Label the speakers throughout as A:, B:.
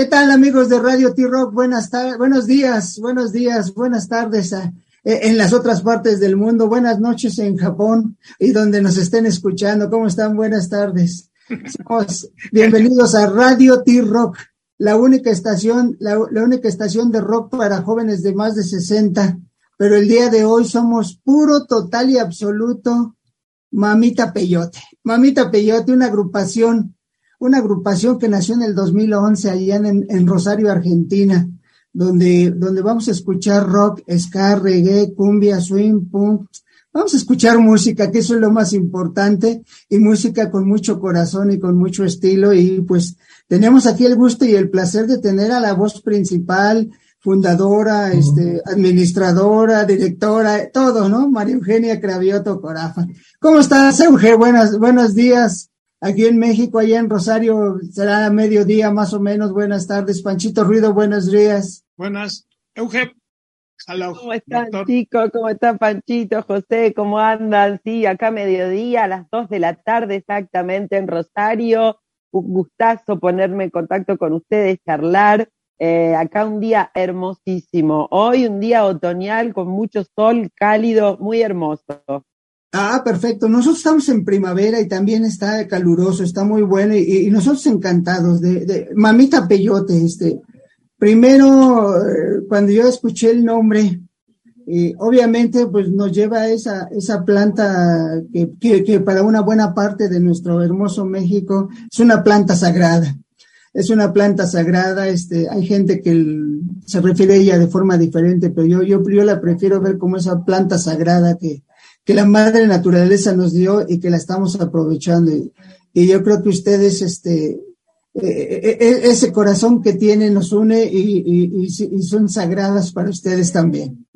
A: ¿Qué tal amigos de Radio T-Rock? Buenas tardes, buenos días, buenos días, buenas tardes eh, en las otras partes del mundo, buenas noches en Japón y donde nos estén escuchando. ¿Cómo están? Buenas tardes. Bienvenidos a Radio T-Rock, la única estación, la, la única estación de rock para jóvenes de más de 60. Pero el día de hoy somos puro, total y absoluto Mamita Peyote. Mamita Peyote, una agrupación una agrupación que nació en el 2011 allá en, en Rosario, Argentina, donde, donde vamos a escuchar rock, ska, reggae, cumbia, swing, punk. Vamos a escuchar música, que eso es lo más importante, y música con mucho corazón y con mucho estilo. Y pues tenemos aquí el gusto y el placer de tener a la voz principal, fundadora, este, administradora, directora, todo, ¿no? María Eugenia Cravioto Corafa. ¿Cómo estás, Euge? Buenas, buenos días. Aquí en México, allá en Rosario, será a mediodía más o menos. Buenas tardes. Panchito Ruido, buenos días.
B: Buenas. Euge.
C: ¿Cómo están, chicos? ¿Cómo están, Panchito, José? ¿Cómo andan? Sí, acá mediodía, a las dos de la tarde exactamente en Rosario. Un gustazo ponerme en contacto con ustedes, charlar. Eh, acá un día hermosísimo. Hoy un día otoñal con mucho sol, cálido, muy hermoso.
A: Ah, perfecto. Nosotros estamos en primavera y también está caluroso, está muy bueno y, nosotros encantados de, de, Mamita Peyote. Este, primero, eh, cuando yo escuché el nombre, obviamente, pues nos lleva a esa, esa planta que, que, para una buena parte de nuestro hermoso México es una planta sagrada. Es una planta sagrada, este, hay gente que se refiere a ella de forma diferente, pero yo, yo, yo la prefiero ver como esa planta sagrada que, que la madre naturaleza nos dio y que la estamos aprovechando. Y, y yo creo que ustedes, este, eh, eh, ese corazón que tienen nos une y, y, y, son sagradas para ustedes también.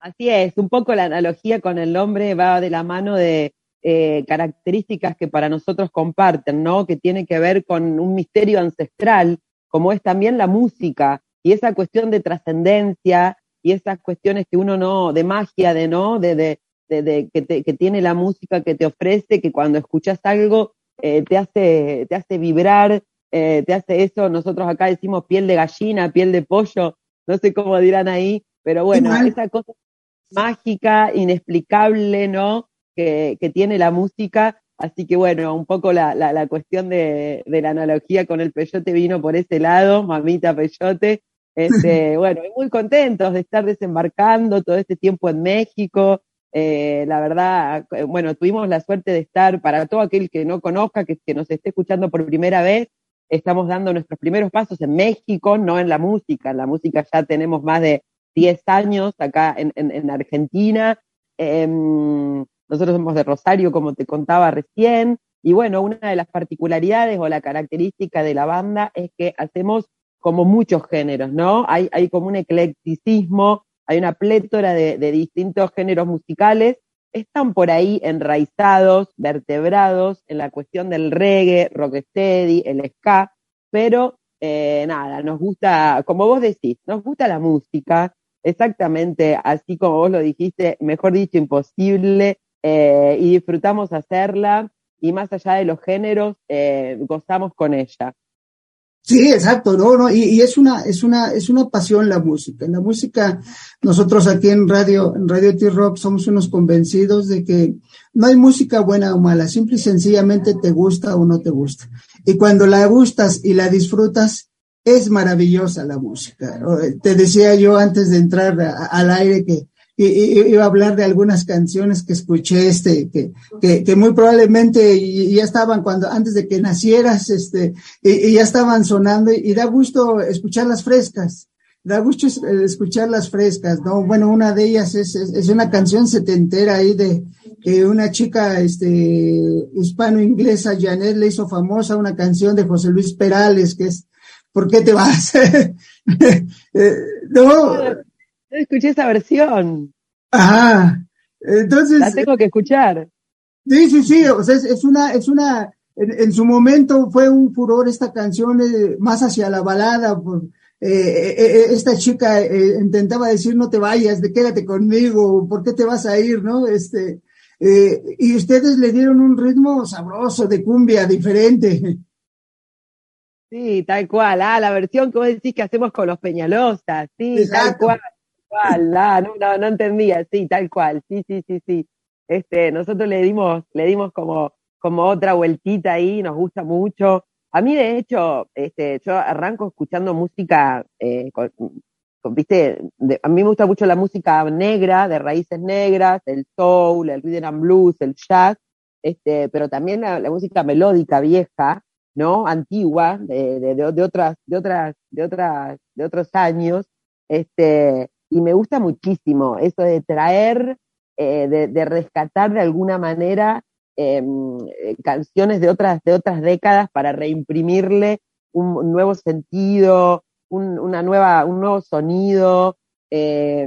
C: Así es, un poco la analogía con el nombre va de la mano de eh, características que para nosotros comparten, ¿no? Que tiene que ver con un misterio ancestral, como es también la música y esa cuestión de trascendencia y esas cuestiones que uno no, de magia, de no, de, de, de, de que, te, que, tiene la música que te ofrece, que cuando escuchas algo eh, te, hace, te hace vibrar, eh, te hace eso, nosotros acá decimos piel de gallina, piel de pollo, no sé cómo dirán ahí, pero bueno, esa cosa mágica, inexplicable, ¿no? Que, que tiene la música, Así que bueno, un poco la, la, la cuestión de, de, la analogía con el peyote vino por ese lado, mamita peyote, este, bueno, muy contentos de estar desembarcando todo este tiempo en México. Eh, la verdad, eh, bueno, tuvimos la suerte de estar, para todo aquel que no conozca, que, que nos esté escuchando por primera vez, estamos dando nuestros primeros pasos en México, no en la música. En la música ya tenemos más de 10 años acá en, en, en Argentina. Eh, nosotros somos de Rosario, como te contaba recién. Y bueno, una de las particularidades o la característica de la banda es que hacemos como muchos géneros, ¿no? Hay, hay como un eclecticismo, hay una plétora de, distintos géneros musicales, están por ahí enraizados, vertebrados en la cuestión del reggae, rocksteady, el ska, pero eh, nada, nos gusta, como vos decís, nos gusta la música, exactamente así como vos lo dijiste, mejor dicho, imposible, eh, y disfrutamos hacerla, y más allá de los géneros, eh, gozamos con ella.
A: Sí, exacto, no, no, y, y, es una, es una, es una pasión la música. La música, nosotros aquí en Radio, en Radio T-Rock somos unos convencidos de que no hay música buena o mala, simple y sencillamente te gusta o no te gusta. Y cuando la gustas y la disfrutas, es maravillosa la música. Te decía yo antes de entrar al aire que iba a hablar de algunas canciones que escuché, este, que, que, que muy probablemente ya estaban cuando, antes de que nacieras, este, y, y ya estaban sonando y, da gusto escucharlas frescas. Da gusto escucharlas frescas, ¿no? Bueno, una de ellas es, es, es una canción setentera ahí de, que una chica este, hispano-inglesa, Janet, le hizo famosa una canción de José Luis Perales, que es ¿Por qué te vas?
C: Eh, no, escuché esa versión.
A: Ajá. Entonces.
C: La tengo que escuchar.
A: Sí, sí, sí. O sea, es, es una, es una, en, en, su momento fue un furor esta canción eh, más hacia la balada. Por, eh, eh, esta chica eh, intentaba decir no te vayas, de quédate conmigo, ¿por qué te vas a ir? ¿No? Este, y ustedes le dieron un ritmo sabroso de cumbia diferente.
C: Sí, tal cual. Ah, la versión que vos decís que hacemos con los Peñalosas. Sí, tal cual. No, no, no entendía. Sí, tal cual. Sí, sí, sí, sí. Este, nosotros le dimos, le dimos como, como otra vueltita ahí, nos gusta mucho. A mí, de hecho, este, yo arranco escuchando música, eh, con, viste, a mí me gusta mucho la música negra, de raíces negras, el soul, el rhythm and blues, el jazz, este, pero también la, la música melódica vieja, ¿no? Antigua, de, de, de, otras, de otras, de otras, de otros años, este, y me gusta muchísimo eso de traer, eh, de, rescatar de alguna manera em, eh, canciones de otras, de otras décadas para reimprimirle un, nuevo sentido, un, una nueva, un nuevo sonido. Eh,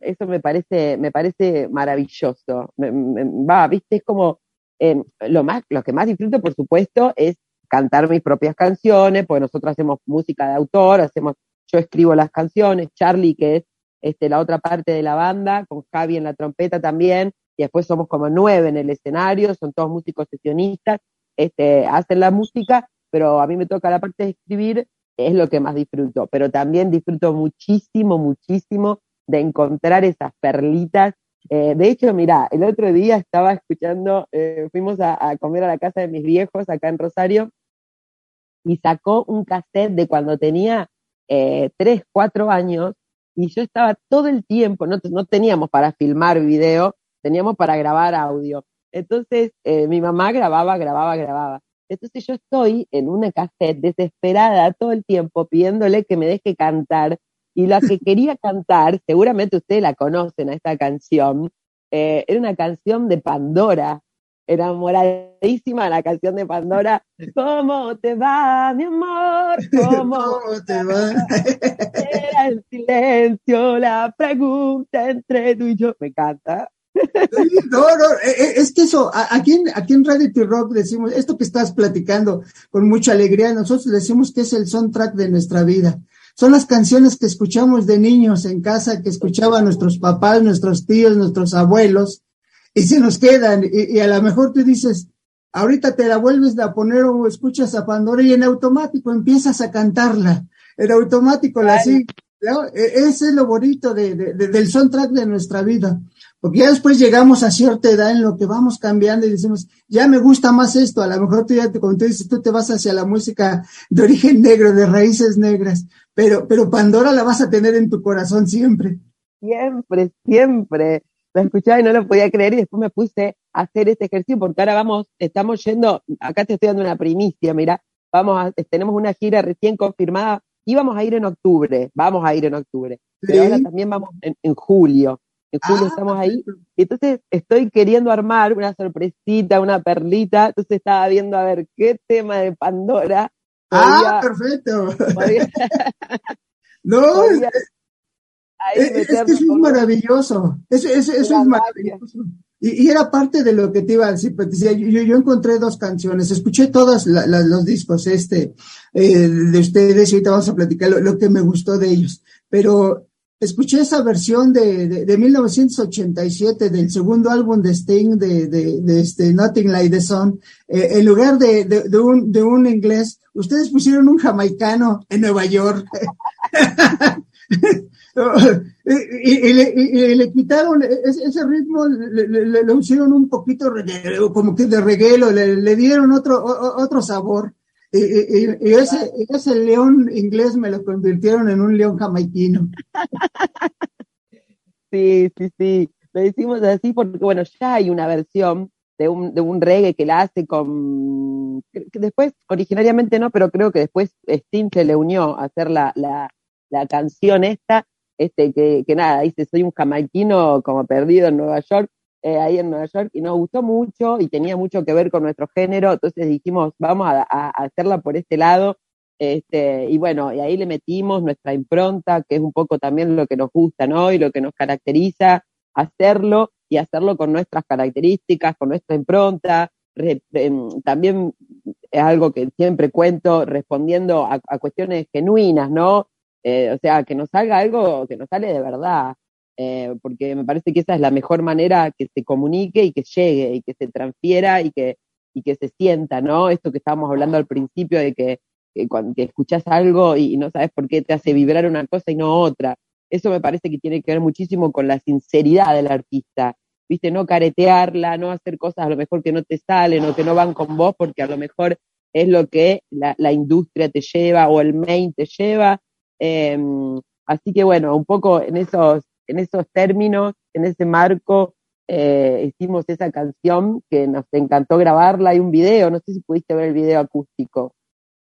C: eso me parece, me parece maravilloso. Va, viste, es como eh, lo más, lo que más disfruto, por supuesto, es cantar mis propias canciones, porque nosotros hacemos música de autor, hacemos, yo escribo las canciones, Charlie, que es este, la otra parte de la banda, con Javi en la trompeta también, y después somos como nueve en el escenario, son todos músicos sesionistas, este, hacen la música, pero a mí me toca la parte de escribir, es lo que más disfruto, pero también disfruto muchísimo, muchísimo de encontrar esas perlitas. Eh, de hecho, mira, el otro día estaba escuchando, eh, fuimos a, comer a la casa de mis viejos acá en Rosario y sacó un cassette de cuando tenía eh, tres, cuatro años y yo estaba todo el tiempo, no, no teníamos para filmar video, teníamos para grabar audio. Entonces, eh, mi mamá grababa, grababa, grababa. Entonces yo estoy en una cassette desesperada todo el tiempo pidiéndole que me deje cantar y la que quería cantar, seguramente ustedes la conocen a esta canción, eh, era una canción de Pandora, enamoradísima la canción de Pandora. ¿Cómo te va, mi amor? ¿Cómo, ¿Cómo te va? Era el silencio, la pregunta entre tú y yo. Me encanta.
A: No, no, es que eso, aquí en, aquí en Radio T-Rock decimos, esto que estás platicando con mucha alegría, nosotros decimos que es el soundtrack de nuestra vida. Son las canciones que escuchamos de niños en casa, que escuchaban nuestros papás, nuestros tíos, nuestros abuelos, y se nos quedan. Y, y, a lo mejor tú dices, ahorita te la vuelves a poner o escuchas a Pandora y en automático empiezas a cantarla. En automático la sigues. ¿no? Ese es lo bonito de, de, de, del soundtrack de nuestra vida. Porque ya después llegamos a cierta edad en lo que vamos cambiando y decimos, ya me gusta más esto. A lo mejor tú ya te, como tú dices, tú te vas hacia la música de origen negro, de raíces negras. Pero, pero Pandora la vas a tener en tu corazón siempre.
C: Siempre, siempre la escuchaba y no lo podía creer y después me puse a hacer este ejercicio porque ahora vamos, estamos yendo, acá te estoy dando una primicia, mira, vamos a, tenemos una gira recién confirmada, íbamos a ir en octubre, vamos a ir en octubre, ¿Sí? pero ahora también vamos en, en julio, en julio ah, estamos ahí, y entonces estoy queriendo armar una sorpresita, una perlita, entonces estaba viendo a ver qué tema de Pandora.
A: Podía, ah, perfecto. Podía, no, podía, es, es, que eso es maravilloso. Eso, eso, eso es maravilloso. Y, y, era parte de lo que te iba a decir, Patricia. Yo, yo encontré dos canciones, escuché todos los discos este, eh, de ustedes y ahorita vamos a platicar lo, lo, que me gustó de ellos. Pero escuché esa versión de, de, de 1987 del segundo álbum de Sting de, de, de este Nothing Like the Sun. Eh, en lugar de, de, de, un, de un inglés, ustedes pusieron un jamaicano en Nueva York. y, y, y, le, y, le, quitaron ese, ritmo, le, le, le, hicieron un poquito como que de reguelo, le, dieron otro, otro sabor. Y, ese, ese león inglés me lo convirtieron en un león jamaiquino.
C: Sí, sí, sí. Lo decimos así porque, bueno, ya hay una versión de un, de un reggae que la hace con. Que después, originariamente no, pero creo que después Sting se le unió a hacer la, la, la canción esta este, que, que nada, dice, soy un jamaiquino como perdido en Nueva York, eh, ahí en Nueva York, y nos gustó mucho y tenía mucho que ver con nuestro género, entonces dijimos, vamos a, hacerla por este lado, este, y bueno, y ahí le metimos nuestra impronta, que es un poco también lo que nos gusta, ¿no? Y lo que nos caracteriza, hacerlo y hacerlo con nuestras características, con nuestra impronta. Eh, también es algo que siempre cuento respondiendo a, a cuestiones genuinas, ¿no? Eh, o sea, que nos salga algo que nos sale de verdad, eh, porque me parece que esa es la mejor manera que se comunique y que llegue y que se transfiera y que, y que se sienta, ¿no? Esto que estábamos hablando al principio de que cuando escuchas algo y no sabes por qué te hace vibrar una cosa y no otra. Eso me parece que tiene que ver muchísimo con la sinceridad del artista. Viste, no caretearla, no hacer cosas a lo mejor que no te salen o que no van con vos porque a lo mejor es lo que la, industria te lleva o el main te lleva. Em, así que bueno, un poco en esos, en esos términos, en ese marco, eh, hicimos esa canción que nos encantó grabarla. Hay un video, no sé si pudiste ver el video acústico.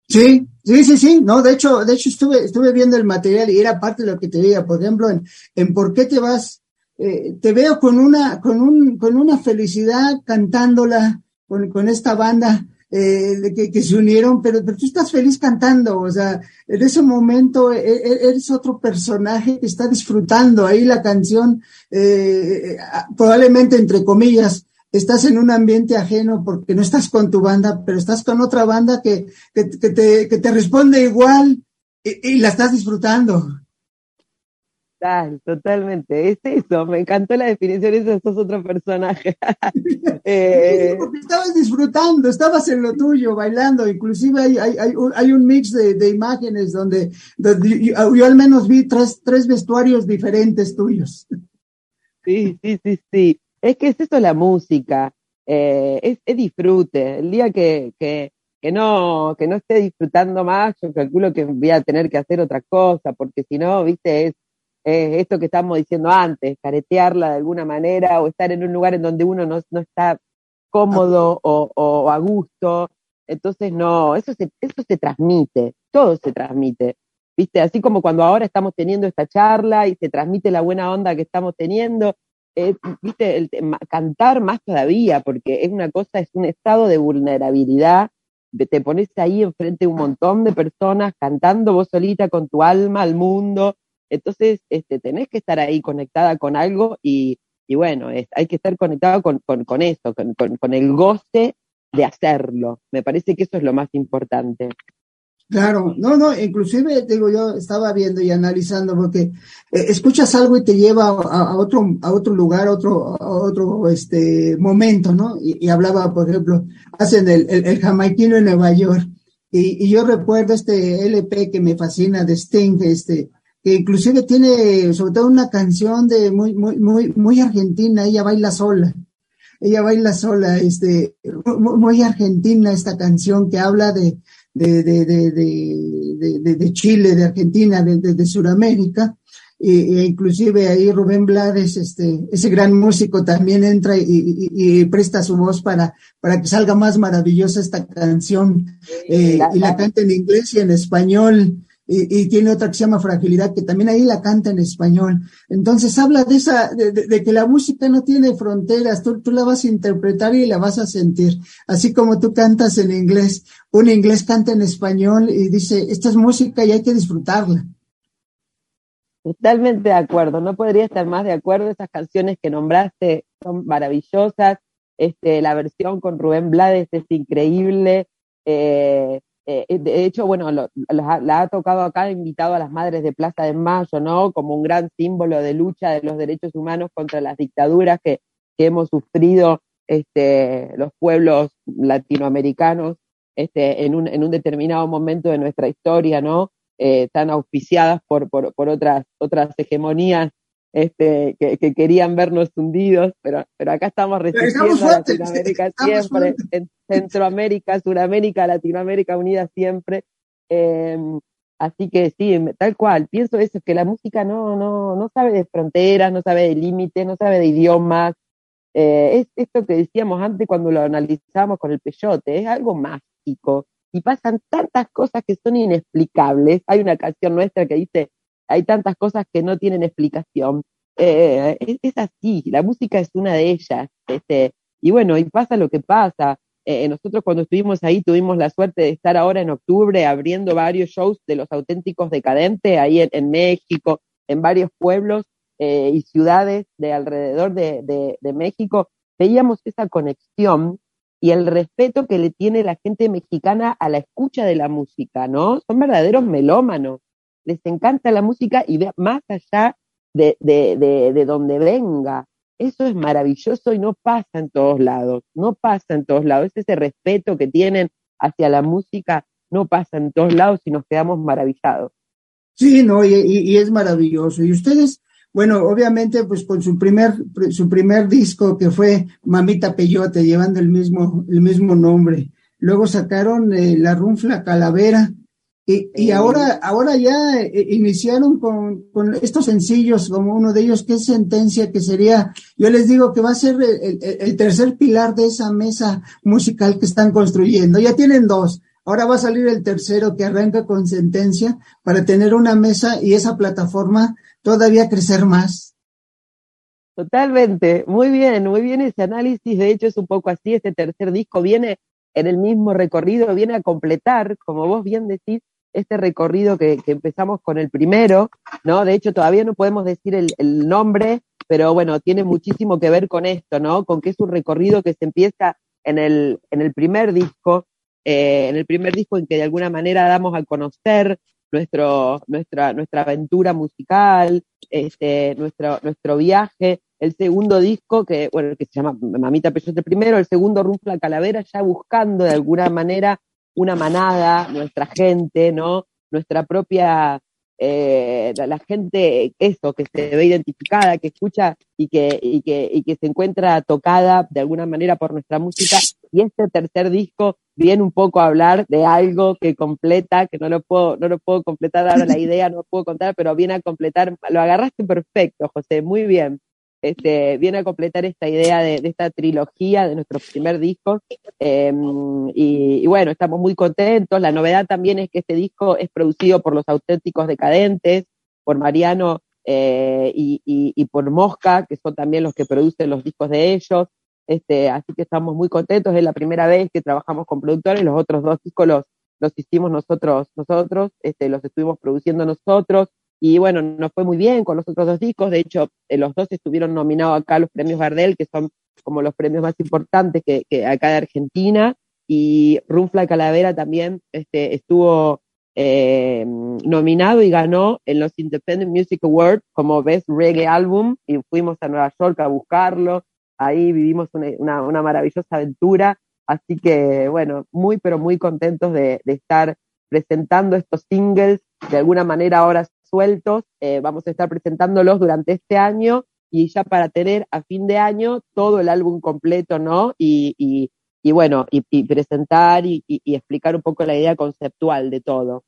A: Sí, sí, sí, sí, no, de hecho, de hecho estuve, estuve viendo el material y era parte de lo que te veía, por ejemplo, en, en por qué te vas, eh, te veo con una, con un, con una felicidad cantándola con, con esta banda, eh, que, que, se unieron, pero, pero tú estás feliz cantando, o sea, en ese momento e, e, eres otro personaje que está disfrutando ahí la canción, eh, probablemente entre comillas, estás en un ambiente ajeno porque no estás con tu banda, pero estás con otra banda que, que, te, que te responde igual y, y la estás disfrutando.
C: Total, totalmente, es eso, me encantó la definición, eso sos otro personaje.
A: eh... Estabas disfrutando, estabas en lo tuyo, bailando, inclusive hay, hay, hay, un, hay un mix de, de imágenes donde, donde yo, yo, al menos vi tres, tres vestuarios diferentes tuyos.
C: Sí, sí, sí, sí, es que es eso la música, eh, es, es, disfrute, el día que, que, que, no, que no esté disfrutando más, yo calculo que voy a tener que hacer otra cosa, porque si no, viste, es eh, esto que estamos diciendo antes, caretearla de alguna manera o estar en un lugar en donde uno no, no está cómodo o, o, a gusto. Entonces, no, eso se, eso se transmite, todo se transmite. ¿Viste? Así como cuando ahora estamos teniendo esta charla y se transmite la buena onda que estamos teniendo, eh, ¿viste? El, cantar más todavía, porque es una cosa, es un estado de vulnerabilidad. Te pones ahí enfrente de un montón de personas cantando vos solita con tu alma al mundo, entonces, este, tenés que estar ahí conectada con algo y, y bueno, hay que estar conectado con, con, con eso, con, con, el goce de hacerlo. Me parece que eso es lo más importante.
A: Claro, no, no, inclusive digo yo estaba viendo y analizando porque eh, escuchas algo y te lleva a, otro a otro lugar, a otro a otro este momento, ¿no? Y, hablaba, por ejemplo, hacen el, el, el jamaiquino en Nueva York y, y, yo recuerdo este LP que me fascina de Sting, este que inclusive tiene sobre todo una canción de muy, muy, muy, muy argentina, ella baila sola. Ella baila sola, este, muy, argentina esta canción que habla de, de, de, de, de Chile, de Argentina, de, de, Sudamérica. E, inclusive ahí Rubén Blades, este, ese gran músico también entra y, y, y, presta su voz para, para que salga más maravillosa esta canción, eh, y la canta en inglés y en español y, tiene otra que se llama Fragilidad, que también ahí la canta en español. Entonces habla de esa, de, que la música no tiene fronteras, tú, tú, la vas a interpretar y la vas a sentir. Así como tú cantas en inglés, un inglés canta en español y dice, esta es música y hay que disfrutarla.
C: Totalmente de acuerdo, no podría estar más de acuerdo. Esas canciones que nombraste son maravillosas. Este, la versión con Rubén Blades es increíble. Eh, eh, eh, de hecho, bueno, lo, la, ha tocado acá, invitado a las madres de Plaza de Mayo, ¿no? Como un gran símbolo de lucha de los derechos humanos contra las dictaduras que, que hemos sufrido este, los pueblos latinoamericanos este, en, un, en un determinado momento de nuestra historia, ¿no? Eh, tan auspiciadas por, por, por otras, otras hegemonías este, que, que, querían vernos hundidos, pero, pero acá estamos resistiendo a Latinoamérica siempre, en Centroamérica, Suramérica, Latinoamérica unida siempre. Eh, así que sí, tal cual, pienso eso, que la música no, no, no sabe de fronteras, no sabe de límites, no sabe de idiomas. Eh, es esto que decíamos antes cuando lo analizamos con el peyote, es algo mágico. Y pasan tantas cosas que son inexplicables. Hay una canción nuestra que dice, hay tantas cosas que no tienen explicación. Eh, es, así, la música es una de ellas. Este, y bueno, y pasa lo que pasa. Eh, nosotros cuando estuvimos ahí tuvimos la suerte de estar ahora en octubre abriendo varios shows de los auténticos decadentes ahí en, México, en varios pueblos eh, y ciudades de alrededor de, de, de México. Veíamos esa conexión y el respeto que le tiene la gente mexicana a la escucha de la música, ¿no? Son verdaderos melómanos les encanta la música y más allá de, de, de, de donde venga. Eso es maravilloso y no pasa en todos lados, no pasa en todos lados. Es ese respeto que tienen hacia la música no pasa en todos lados y nos quedamos maravillados.
A: Sí, no, y, es maravilloso. Y ustedes, bueno, obviamente, pues con su primer, su primer disco que fue Mamita Peyote, llevando el mismo, el mismo nombre. Luego sacaron eh, La Runfla Calavera, y, ahora, ahora ya eh, iniciaron con, estos sencillos, como uno de ellos, que es Sentencia, que sería, yo les digo que va a ser el, tercer pilar de esa mesa musical que están construyendo. Ya tienen dos. Ahora va a salir el tercero que arranca con Sentencia para tener una mesa y esa plataforma todavía crecer más.
C: Totalmente, muy bien, muy bien ese análisis. De hecho, es un poco así. Este tercer disco viene en el mismo recorrido, viene a completar, como vos bien decís, este recorrido que, empezamos con el primero, ¿no? De hecho, todavía no podemos decir el, nombre, pero bueno, tiene muchísimo que ver con esto, ¿no? Con que es un recorrido que se empieza en el, en el primer disco, eh, en el primer disco en que de alguna manera damos a conocer nuestro, nuestra, nuestra aventura musical, este, nuestro, nuestro viaje, el segundo disco, que, bueno, que se llama Mamita Peyote primero, el segundo Runfla Calavera, ya buscando de alguna manera una manada, nuestra gente, ¿no? Nuestra propia, eh, la, gente, eso, que se ve identificada, que escucha y que, y, que, y que se encuentra tocada de alguna manera por nuestra música. Y este tercer disco viene un poco a hablar de algo que completa, que no lo puedo, no lo puedo completar ahora la idea, no lo puedo contar, pero viene a completar, lo agarraste perfecto, José, muy bien este, viene a completar esta idea de, esta trilogía de nuestro primer disco. Em, y, bueno, estamos muy contentos. La novedad también es que este disco es producido por los auténticos decadentes, por Mariano eh, y, por Mosca, que son también los que producen los discos de ellos. Este, así que estamos muy contentos. Es la primera vez que trabajamos con productores. Los otros dos discos los, los hicimos nosotros, nosotros, este, los estuvimos produciendo nosotros. Y bueno, nos fue muy bien con los otros dos discos. De hecho, eh, los dos estuvieron nominados acá a los premios Gardel, que son como los premios más importantes que, que acá de Argentina. Y Runfla Calavera también este, estuvo eh, nominado y ganó en los Independent Music Awards como Best Reggae Album. Y fuimos a Nueva York a buscarlo. Ahí vivimos una, una, maravillosa aventura. Así que, bueno, muy, pero muy contentos de, de estar presentando estos singles de alguna manera ahora sueltos, eh, vamos a estar presentándolos durante este año y ya para tener a fin de año todo el álbum completo, ¿no? Y, y, bueno, y, presentar y, explicar un poco la idea conceptual de todo.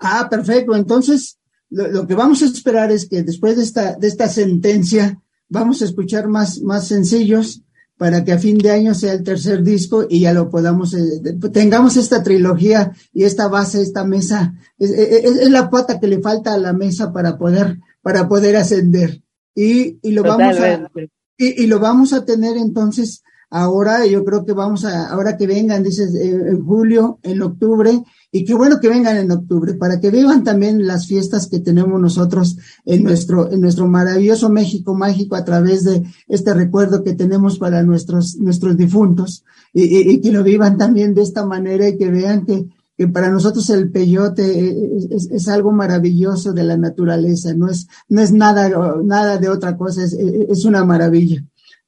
A: Ah, perfecto. Entonces, lo, que vamos a esperar es que después de esta, de esta sentencia, vamos a escuchar más, más sencillos para que a fin de año sea el tercer disco y ya lo podamos, eh, tengamos esta trilogía y esta base, esta mesa, es, la pata que le falta a la mesa para poder, para poder ascender. Y, y lo vamos a, y, y, lo vamos a tener entonces ahora, yo creo que vamos a, ahora que vengan, dices, eh, en julio, en octubre, y qué bueno que vengan en octubre, para que vivan también las fiestas que tenemos nosotros en nuestro, en nuestro maravilloso México mágico a través de este recuerdo que tenemos para nuestros, nuestros difuntos, y, que lo vivan también de esta manera y que vean que, que para nosotros el peyote es, algo maravilloso de la naturaleza, no es, no es nada, nada de otra cosa, es, es una maravilla.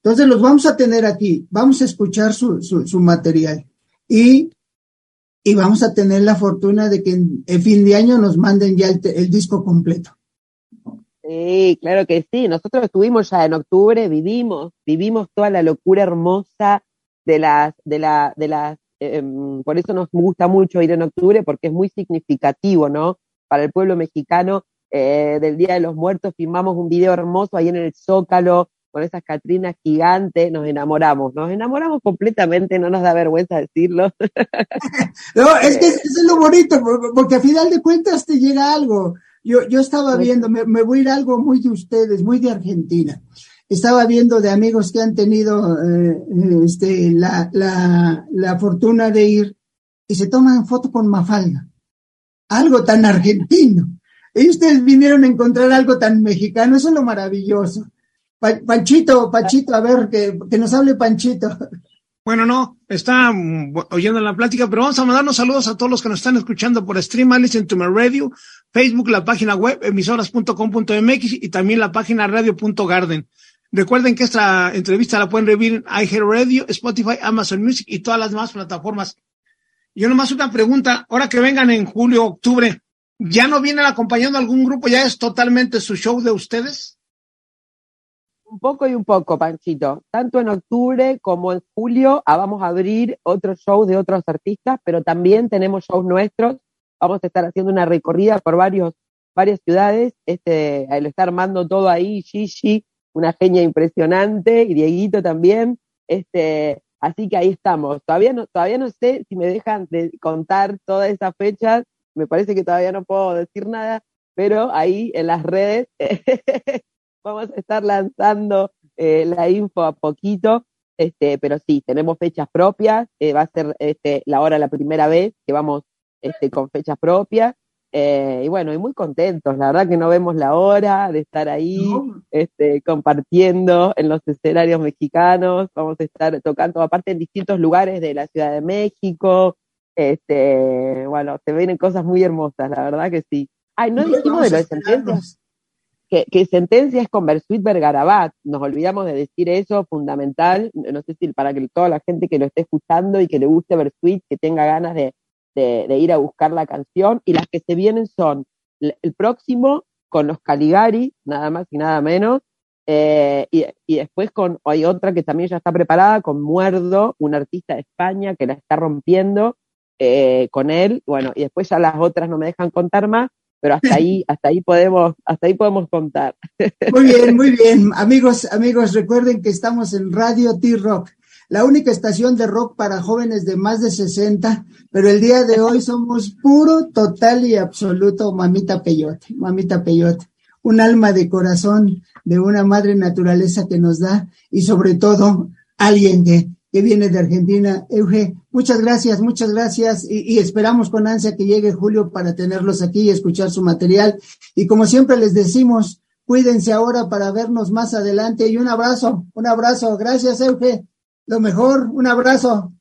A: Entonces los vamos a tener aquí, vamos a escuchar su, su, material y, y, vamos a tener la fortuna de que en, fin de año nos manden ya el, disco completo.
C: Sí, claro que sí. Nosotros estuvimos ya en octubre, vivimos, vivimos toda la locura hermosa de las, de la, de las, em, por eso nos gusta mucho ir en octubre porque es muy significativo, ¿no? Para el pueblo mexicano eh, del Día de los Muertos filmamos un video hermoso ahí en el Zócalo con esas Catrinas gigantes, nos enamoramos, nos enamoramos completamente, no nos da vergüenza decirlo.
A: no, es que es lo bonito, porque a final de cuentas te llega algo. Yo, yo estaba viendo, me, voy a ir algo muy de ustedes, muy de Argentina. Estaba viendo de amigos que han tenido eh, este, la, la, la fortuna de ir y se toman foto con Mafalda. Algo tan argentino. Y ustedes vinieron a encontrar algo tan mexicano, eso es lo maravilloso. Panchito, Panchito, a ver, que, que nos hable Panchito.
B: Bueno, no, está mm, oyendo la plática, pero vamos a mandarnos saludos a todos los que nos están escuchando por stream, to my radio, Facebook, la página web, emisoras.com.mx y también la página radio.garden. Recuerden que esta entrevista la pueden revivir en iHeartRadio, Spotify, Amazon Music y todas las demás plataformas. Yo nomás una pregunta, ahora que vengan en julio, octubre, ¿ya no vienen acompañando algún grupo? ¿Ya es totalmente su show de ustedes?
C: Un poco y un poco, Panchito. Tanto en octubre como en julio ah, vamos a abrir otros shows de otros artistas, pero también tenemos shows nuestros. Vamos a estar haciendo una recorrida por varios, varias ciudades. Este, lo está armando todo ahí, Gigi, una genia impresionante, y Dieguito también. Este, así que ahí estamos. Todavía no, todavía no sé si me dejan de contar todas esas fechas. Me parece que todavía no puedo decir nada, pero ahí en las redes vamos a estar lanzando eh, la info a poquito. Este, pero sí, tenemos fechas propias. Eh, va a ser este, la hora la primera vez que vamos este, con fechas propias. Eh, y bueno, y muy contentos, la verdad que no vemos la hora de estar ahí este, compartiendo en los escenarios mexicanos, vamos a estar tocando aparte en distintos lugares de la Ciudad de México, este, bueno, se vienen cosas muy hermosas, la verdad que sí. Ay, no dijimos de lo de sentencias. Que, que sentencia es con Bersuit Vergarabat, nos olvidamos de decir eso, fundamental, no sé si para que toda la gente que lo esté escuchando y que le guste Bersuit, que tenga ganas de, ir a buscar la canción. Y las que se vienen son el próximo con los Caligari, nada más y nada menos, eh, y, y, después con, hay otra que también ya está preparada con Muerdo, un artista de España que la está rompiendo eh, con él, bueno, y después ya las otras no me dejan contar más, pero hasta ahí, hasta ahí podemos, hasta ahí podemos contar.
A: Muy bien, muy bien. Amigos, amigos, recuerden que estamos en Radio T-Rock la única estación de rock para jóvenes de más de 60, pero el día de hoy somos puro, total y absoluto mamita peyote, mamita peyote, un alma de corazón de una madre naturaleza que nos da y sobre todo alguien que, que viene de Argentina. Euge, muchas gracias, muchas gracias y, esperamos con ansia que llegue Julio para tenerlos aquí y escuchar su material. Y como siempre les decimos, cuídense ahora para vernos más adelante y un abrazo, un abrazo. Gracias, Euge. Lo mejor, un abrazo.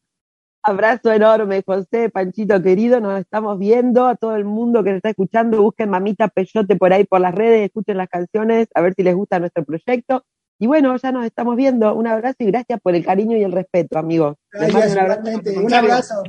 C: Abrazo enorme, José, Panchito querido. Nos estamos viendo a todo el mundo que nos está escuchando. Busquen Mamita Peyote por ahí por las redes, escuchen las canciones, a ver si les gusta nuestro proyecto. Y bueno, ya nos estamos viendo. Un abrazo y gracias por el cariño y el respeto, amigos.
A: un abrazo.